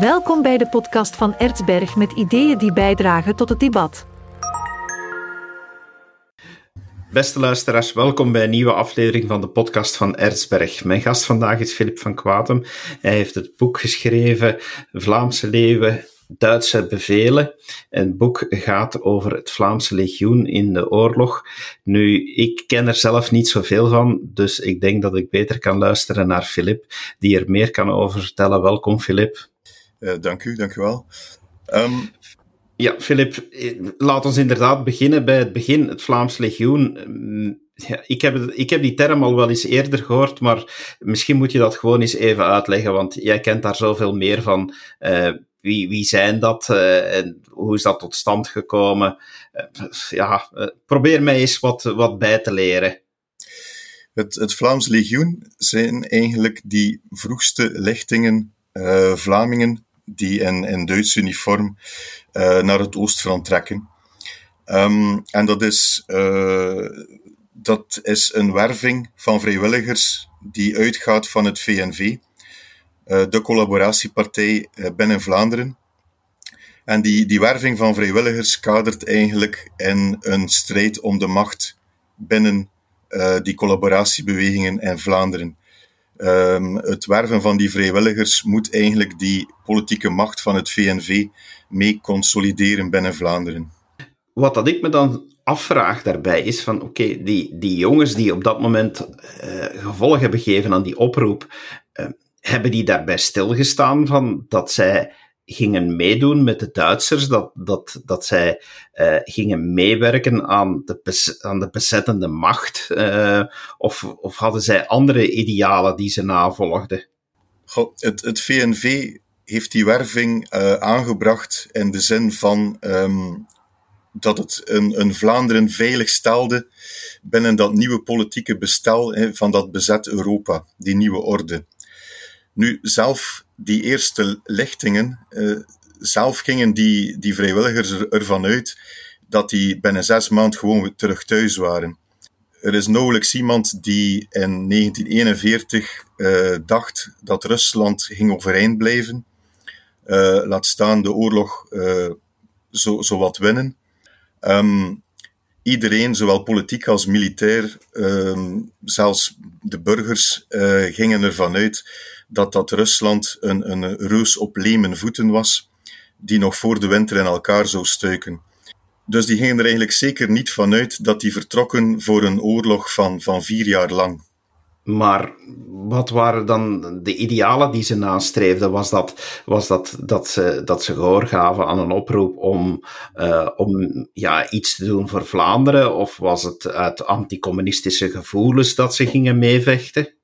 Welkom bij de podcast van Ertsberg met ideeën die bijdragen tot het debat. Beste luisteraars, welkom bij een nieuwe aflevering van de podcast van Ertsberg. Mijn gast vandaag is Filip van Kwatem. Hij heeft het boek geschreven Vlaamse Leeuwen, Duitse bevelen. Het boek gaat over het Vlaamse legioen in de oorlog. Nu, ik ken er zelf niet zoveel van, dus ik denk dat ik beter kan luisteren naar Filip, die er meer kan over vertellen. Welkom, Filip. Uh, dank u, dank u wel. Um... Ja, Filip, laat ons inderdaad beginnen bij het begin, het Vlaams legioen. Ja, ik, heb, ik heb die term al wel eens eerder gehoord, maar misschien moet je dat gewoon eens even uitleggen, want jij kent daar zoveel meer van. Uh, wie, wie zijn dat uh, en hoe is dat tot stand gekomen? Uh, ja, probeer mij eens wat, wat bij te leren. Het, het Vlaams legioen zijn eigenlijk die vroegste lichtingen Vlamingen die in, in Duits uniform naar het oostfront trekken. Um, en dat is, dat is een werving van vrijwilligers die uitgaat van het VNV. Eh, de collaboratiepartij eh, binnen Vlaanderen. En die, die werving van vrijwilligers kadert eigenlijk in een strijd om de macht binnen die collaboratiebewegingen in Vlaanderen. Um, het werven van die vrijwilligers moet eigenlijk die politieke macht van het VNV mee consolideren binnen Vlaanderen. Wat dat ik me dan afvraag daarbij is van oké, die, die jongens die op dat moment uh, gevolg hebben gegeven aan die oproep, uh, hebben die daarbij stilgestaan van dat zij gingen meedoen met de Duitsers, dat, dat, dat zij uh, gingen meewerken aan de, aan de bezettende macht? Uh, of, of hadden zij andere idealen die ze navolgden? Het, het VNV heeft die werving uh, aangebracht in de zin van um, dat het een, een Vlaanderen veilig stelde binnen dat nieuwe politieke bestel van dat bezet Europa, die nieuwe orde. Nu, zelf die eerste lichtingen, uh, zelf gingen die, die vrijwilligers ervan uit dat die binnen zes maanden gewoon terug thuis waren. Er is nauwelijks iemand die in 1941 uh, eh, dacht dat Rusland ging overeind blijven. Uh, laat staan de oorlog zo, zo wat winnen. Um, iedereen, zowel politiek als militair, uh, zelfs de burgers, gingen ervan uit dat dat Rusland een, een reus op lemen voeten was, die nog voor de winter in elkaar zou stuiken. Dus die gingen er eigenlijk zeker niet van uit dat die vertrokken voor een oorlog van, van vier jaar lang. Maar wat waren dan de idealen die ze nastreefden? Was dat, was dat, dat, ze, dat ze gehoor gaven aan een oproep om, uh, om ja, iets te doen voor Vlaanderen? Of was het uit anticommunistische gevoelens dat ze gingen meevechten?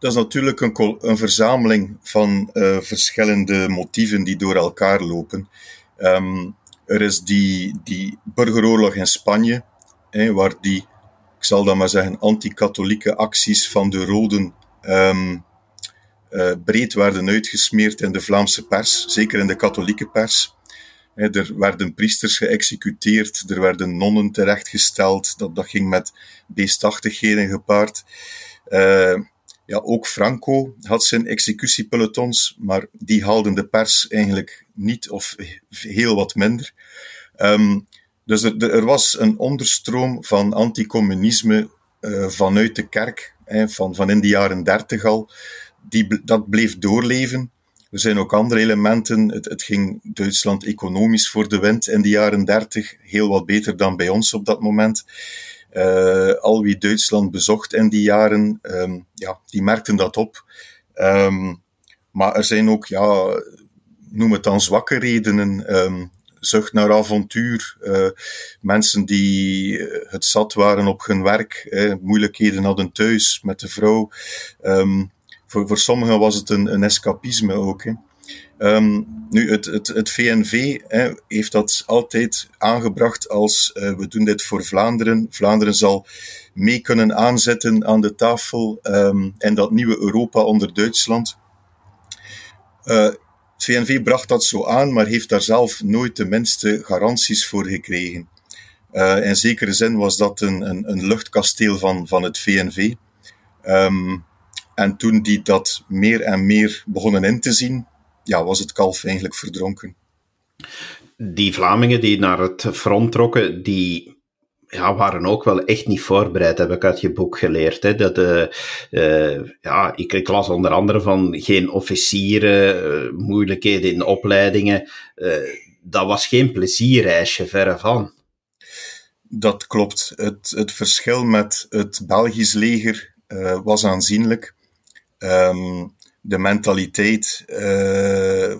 Dat is natuurlijk een, een verzameling van uh, verschillende motieven die door elkaar lopen. Um, er is die, die burgeroorlog in Spanje, waar die, ik zal dan maar zeggen, anti-katholieke acties van de Roden um, uh, breed werden uitgesmeerd in de Vlaamse pers, zeker in de katholieke pers. er werden priesters geëxecuteerd, er werden nonnen terechtgesteld, dat, dat ging met beestachtigheden gepaard. Uh, ja, ook Franco had zijn executiepelotons, maar die haalden de pers eigenlijk niet of heel wat minder. Um, dus er, er, was een onderstroom van anticommunisme uh, vanuit de kerk, van, van in de jaren dertig al. Die, dat bleef doorleven. Er zijn ook andere elementen. Het, het ging Duitsland economisch voor de wind in de jaren dertig. Heel wat beter dan bij ons op dat moment. Uh, al wie Duitsland bezocht in die jaren, um, ja, die merkten dat op. Um, maar er zijn ook, ja, noem het dan zwakke redenen. Um, zucht naar avontuur. Uh, mensen die het zat waren op hun werk, eh, moeilijkheden hadden thuis met de vrouw. Voor, voor sommigen was het een, een escapisme ook. Um, nu, het, het, het VNV hè, heeft dat altijd aangebracht als uh, we doen dit voor Vlaanderen. Vlaanderen zal mee kunnen aanzetten aan de tafel um, in dat nieuwe Europa onder Duitsland. Uh, het VNV bracht dat zo aan, maar heeft daar zelf nooit de minste garanties voor gekregen. Uh, in zekere zin was dat een, een, een luchtkasteel van, van het VNV. Um, en toen die dat meer en meer begonnen in te zien, ja, was het kalf eigenlijk verdronken. Die Vlamingen die naar het front trokken, die ja, waren ook wel echt niet voorbereid, heb ik uit je boek geleerd. Hè. Dat, uh, ja, ik, ik, las onder andere van geen officieren, uh, moeilijkheden in opleidingen. Dat was geen plezierreisje, verre van. Dat klopt. Het, het verschil met het Belgisch leger was aanzienlijk. Um, de mentaliteit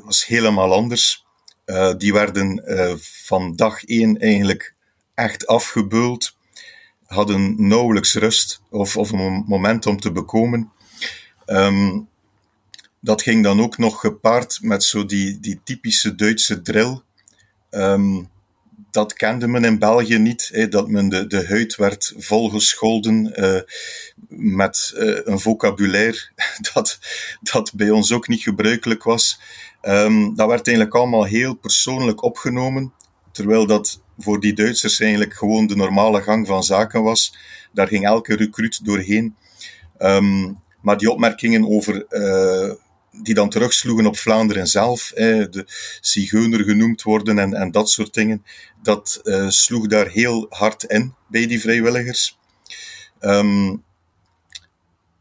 was helemaal anders. die werden van dag één eigenlijk echt afgebeuld, hadden nauwelijks rust of, of een moment om te bekomen. Um, dat ging dan ook nog gepaard met zo die, die typische Duitse drill. Um, dat kende men in België niet, dat men de, de huid werd volgescholden uh, met uh, een vocabulaire dat, dat bij ons ook niet gebruikelijk was. Um, dat werd eigenlijk allemaal heel persoonlijk opgenomen, terwijl dat voor die Duitsers eigenlijk gewoon de normale gang van zaken was. Daar ging elke recruit doorheen. Um, maar die opmerkingen over, uh, die dan terugsloegen op Vlaanderen zelf, de zigeuner genoemd worden en, en dat soort dingen, dat uh, sloeg daar heel hard in bij die vrijwilligers. Um,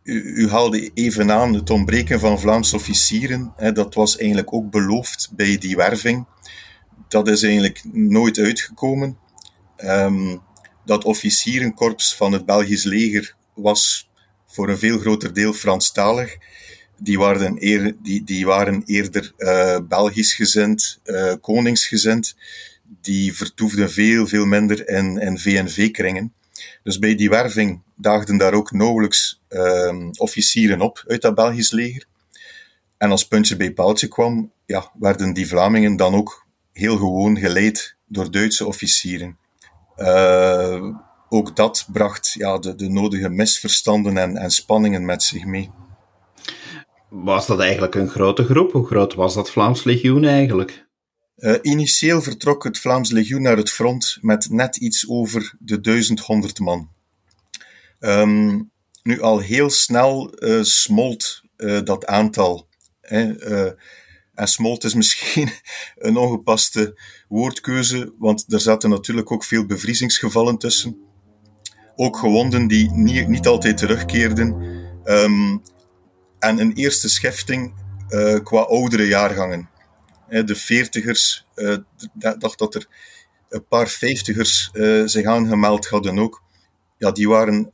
u, haalde even aan het ontbreken van Vlaamse officieren. Dat was eigenlijk ook beloofd bij die werving dat is eigenlijk nooit uitgekomen. Um, dat officierenkorps van het Belgisch leger was voor een veel groter deel Franstalig. Die waren, eer, die, die waren eerder uh, Belgisch gezind, uh, koningsgezind. Die vertoefden veel, veel minder in, in VNV-kringen. Dus bij die werving daagden daar ook nauwelijks uh, officieren op uit dat Belgisch leger. En als puntje bij paaltje kwam, ja, werden die Vlamingen dan ook heel gewoon geleid door Duitse officieren. Uh, ook dat bracht ja, de, de nodige misverstanden en, en spanningen met zich mee. Was dat eigenlijk een grote groep? Hoe groot was dat Vlaams legioen eigenlijk? Uh, initieel vertrok het Vlaams legioen naar het front met net iets over de 1100 man. Um, nu al heel snel uh, smolt uh, dat aantal. Hè, en smolt is misschien een ongepaste woordkeuze, want er zaten natuurlijk ook veel bevriezingsgevallen tussen. Ook gewonden die niet, niet altijd terugkeerden. Um, en een eerste schefting uh, qua oudere jaargangen. De veertigers, uh, dacht dat er een paar vijftigers uh, zich aangemeld hadden ook. Ja, die waren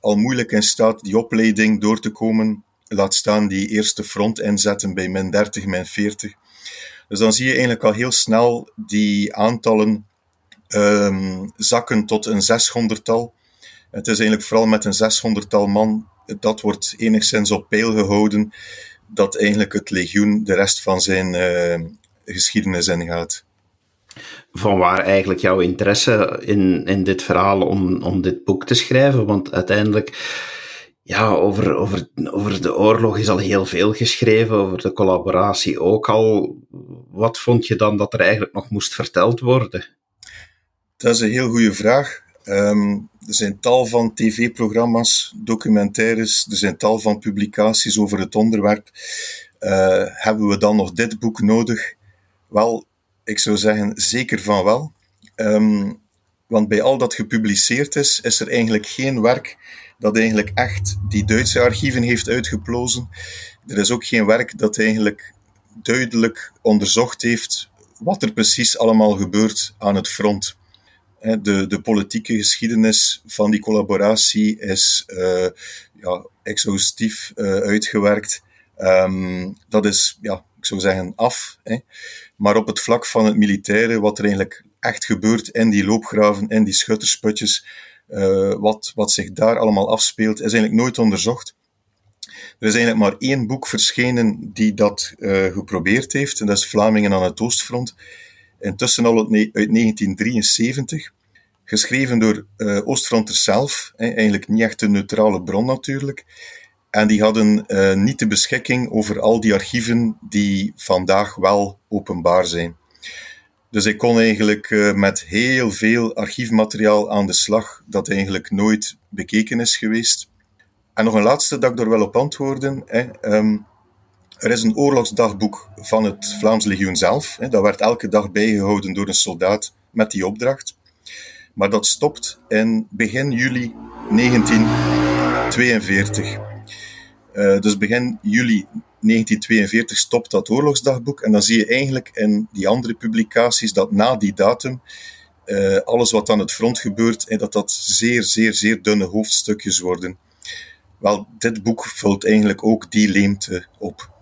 al moeilijk in staat die opleiding door te komen laat staan die eerste front inzetten bij min 30, min 40. Dus dan zie je eigenlijk al heel snel die aantallen um, zakken tot een 600-tal. Het is eigenlijk vooral met een 600-tal man, dat wordt enigszins op peil gehouden, dat eigenlijk het legioen de rest van zijn uh, geschiedenis ingaat. Van waar eigenlijk jouw interesse in, in dit verhaal om, om dit boek te schrijven? Want uiteindelijk ja, over, over, over de oorlog is al heel veel geschreven, over de collaboratie ook al. Wat vond je dan dat er eigenlijk nog moest verteld worden? Dat is een heel goede vraag. Um, er zijn tal van tv-programma's, documentaires, er zijn tal van publicaties over het onderwerp. Uh, hebben we dan nog dit boek nodig? Wel, ik zou zeggen zeker van wel. Um, want bij al dat gepubliceerd is, is er eigenlijk geen werk dat eigenlijk echt die Duitse archieven heeft uitgeplozen. Er is ook geen werk dat eigenlijk duidelijk onderzocht heeft wat er precies allemaal gebeurt aan het front. De, de politieke geschiedenis van die collaboratie is uh, ja, exhaustief uh, uitgewerkt. Um, dat is, ja, ik zou zeggen, af. Hè. Maar op het vlak van het militaire, wat er eigenlijk echt gebeurt in die loopgraven, in die schuttersputjes, uh, wat, wat zich daar allemaal afspeelt, is eigenlijk nooit onderzocht. Er is eigenlijk maar één boek verschenen die dat geprobeerd heeft, dat is Vlamingen aan het Oostfront. Intussen al uit 1973, geschreven door uh, Oostfronters zelf, eigenlijk niet echt een neutrale bron natuurlijk. En die hadden uh, niet de beschikking over al die archieven die vandaag wel openbaar zijn. Dus ik kon eigenlijk uh, met heel veel archiefmateriaal aan de slag dat eigenlijk nooit bekeken is geweest. En nog een laatste dat ik er wel op antwoorden. Hè. Um, er is een oorlogsdagboek van het Vlaams Legioen zelf. Dat werd elke dag bijgehouden door een soldaat met die opdracht. Maar dat stopt in begin juli 1942. Uh, dus begin juli 1942 stopt dat oorlogsdagboek. En dan zie je eigenlijk in die andere publicaties dat na die datum uh, alles wat aan het front gebeurt, en dat dat zeer, zeer, zeer dunne hoofdstukjes worden. Wel, dit boek vult eigenlijk ook die leemte op.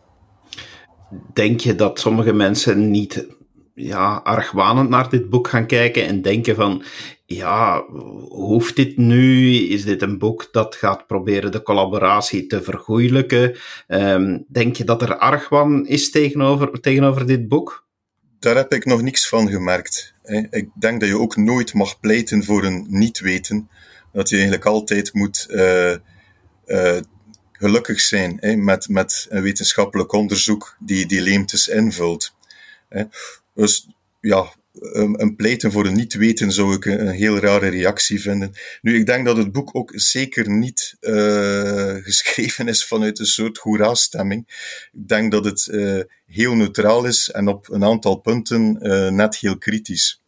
Denk je dat sommige mensen niet ja, argwanend naar dit boek gaan kijken en denken van, ja, hoeft dit nu? Is dit een boek dat gaat proberen de collaboratie te vergoeilijken? Um, denk je dat er argwan is tegenover, tegenover dit boek? Daar heb ik nog niks van gemerkt. Ik denk dat je ook nooit mag pleiten voor een niet-weten. Dat je eigenlijk altijd moet uh, uh, gelukkig zijn hè, met, met een wetenschappelijk onderzoek die die leemtes invult. Hè. Dus ja, een, een pleiten voor een niet weten zou ik een, heel rare reactie vinden. Nu, ik denk dat het boek ook zeker niet uh, geschreven is vanuit een soort hoera-stemming. Ik denk dat het uh, heel neutraal is en op een aantal punten uh, net heel kritisch.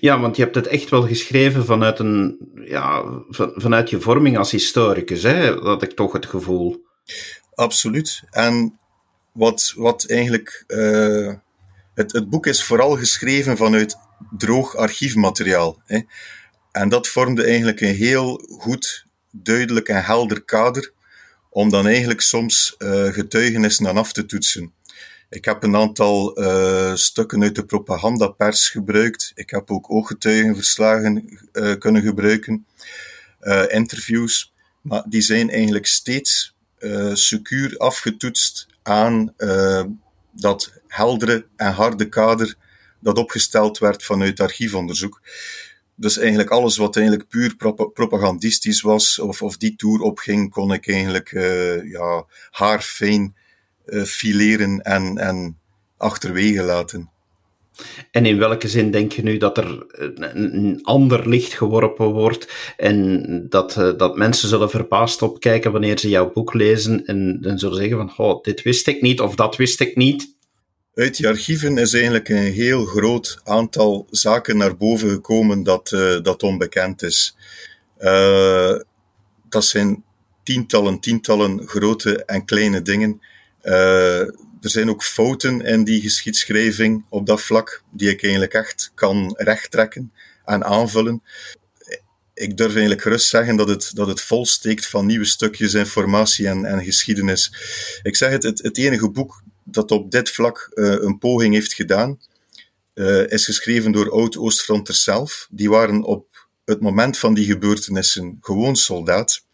Ja, want je hebt het echt wel geschreven vanuit, een, ja, vanuit je vorming als historicus, hè? dat ik toch het gevoel. Absoluut. En wat, wat eigenlijk. Uh, het, het boek is vooral geschreven vanuit droog archiefmateriaal. Hè? En dat vormde eigenlijk een heel goed, duidelijk en helder kader om dan eigenlijk soms uh, getuigenissen aan af te toetsen. Ik heb een aantal uh, stukken uit de propagandapers gebruikt. Ik heb ook ooggetuigenverslagen uh, kunnen gebruiken, uh, interviews. Maar die zijn eigenlijk steeds secuur afgetoetst aan dat heldere en harde kader dat opgesteld werd vanuit archiefonderzoek. Dus eigenlijk alles wat eigenlijk puur propagandistisch was, of, of die tour opging, kon ik eigenlijk ja, haarfijn fileren en, en achterwege laten. En in welke zin denk je nu dat er een ander licht geworpen wordt en dat, uh, dat mensen zullen verbaasd opkijken wanneer ze jouw boek lezen en dan zullen zeggen van, oh, dit wist ik niet of dat wist ik niet? Uit die archieven is eigenlijk een heel groot aantal zaken naar boven gekomen dat, uh, dat onbekend is. Uh, dat zijn tientallen, tientallen grote en kleine dingen er zijn ook fouten in die geschiedschrijving op dat vlak, die ik eigenlijk echt kan rechttrekken en aanvullen. Ik durf eigenlijk gerust zeggen dat het, dat het vol steekt van nieuwe stukjes informatie en, en geschiedenis. Ik zeg het, het, enige boek dat op dit vlak uh, een poging heeft gedaan, uh, is geschreven door oud-Oostfronters zelf. Die waren op het moment van die gebeurtenissen gewoon soldaat.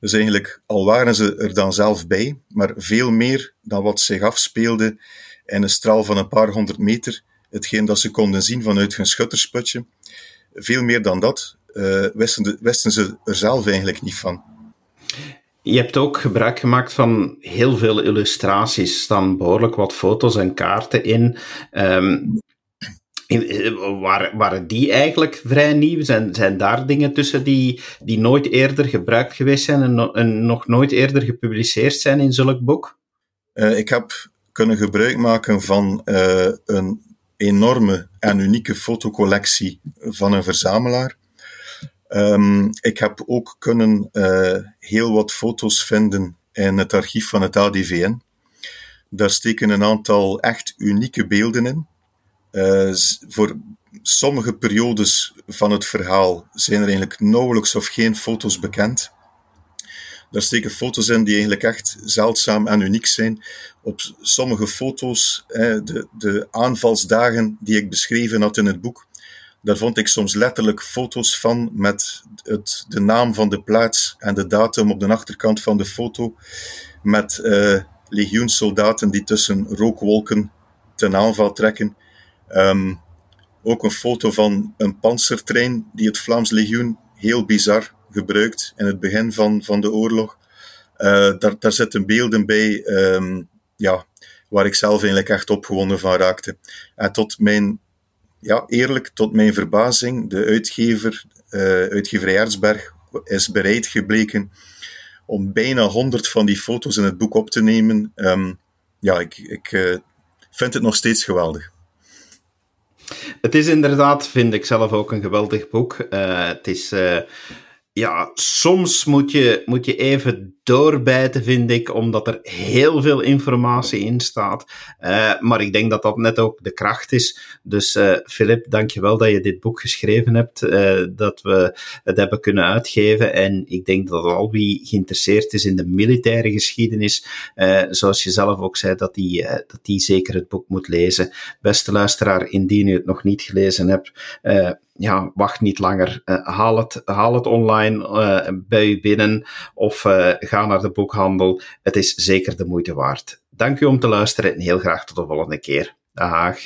Dus eigenlijk, al waren ze er dan zelf bij, maar veel meer dan wat zich afspeelde in een straal van een paar honderd meter, hetgeen dat ze konden zien vanuit hun schuttersputje, veel meer dan dat, uh, wisten, de, wisten ze er zelf eigenlijk niet van. Je hebt ook gebruik gemaakt van heel veel illustraties. Er staan behoorlijk wat foto's en kaarten in. Um, eh, waren, die eigenlijk vrij nieuw? Zijn, zijn daar dingen tussen die, die nooit eerder gebruikt geweest zijn en, nog nooit eerder gepubliceerd zijn in zulk boek? Uh, ik heb kunnen gebruik maken van uh, een enorme en unieke fotocollectie van een verzamelaar. Um, ik heb ook kunnen heel wat foto's vinden in het archief van het ADVN. Daar steken een aantal echt unieke beelden in. Uh, voor sommige periodes van het verhaal zijn er eigenlijk nauwelijks of geen foto's bekend. Daar steken foto's in die eigenlijk echt zeldzaam en uniek zijn. Op sommige foto's, de, de aanvalsdagen die ik beschreven had in het boek, daar vond ik soms letterlijk foto's van met het, de naam van de plaats en de datum op de achterkant van de foto. Met uh, legioenssoldaten die tussen rookwolken ten aanval trekken. Um, ook een foto van een panzertrein die het Vlaams Legioen heel bizar gebruikt in het begin van, van de oorlog. Uh, daar, daar zitten beelden bij um, ja, waar ik zelf eigenlijk echt opgewonden van raakte. En tot mijn, ja, eerlijk, tot mijn verbazing, de uitgever, uh, uitgeverij is bereid gebleken om bijna honderd van die foto's in het boek op te nemen. Um, ja, ik, ik vind het nog steeds geweldig. Het is inderdaad, vind ik zelf ook een geweldig boek. het is ja, soms moet je, moet je even doorbijten, vind ik, omdat er heel veel informatie in staat. Uh, maar ik denk dat dat net ook de kracht is. Dus uh, Philip, dankjewel dat je dit boek geschreven hebt, uh, dat we het hebben kunnen uitgeven. En ik denk dat al wie geïnteresseerd is in de militaire geschiedenis, zoals je zelf ook zei, dat die, dat die zeker het boek moet lezen. Beste luisteraar, indien u het nog niet gelezen hebt, ja, wacht niet langer. Uh, haal, het, haal het online uh, bij u binnen of uh, ga naar de boekhandel. Het is zeker de moeite waard. Dank u om te luisteren en heel graag tot de volgende keer. Dag.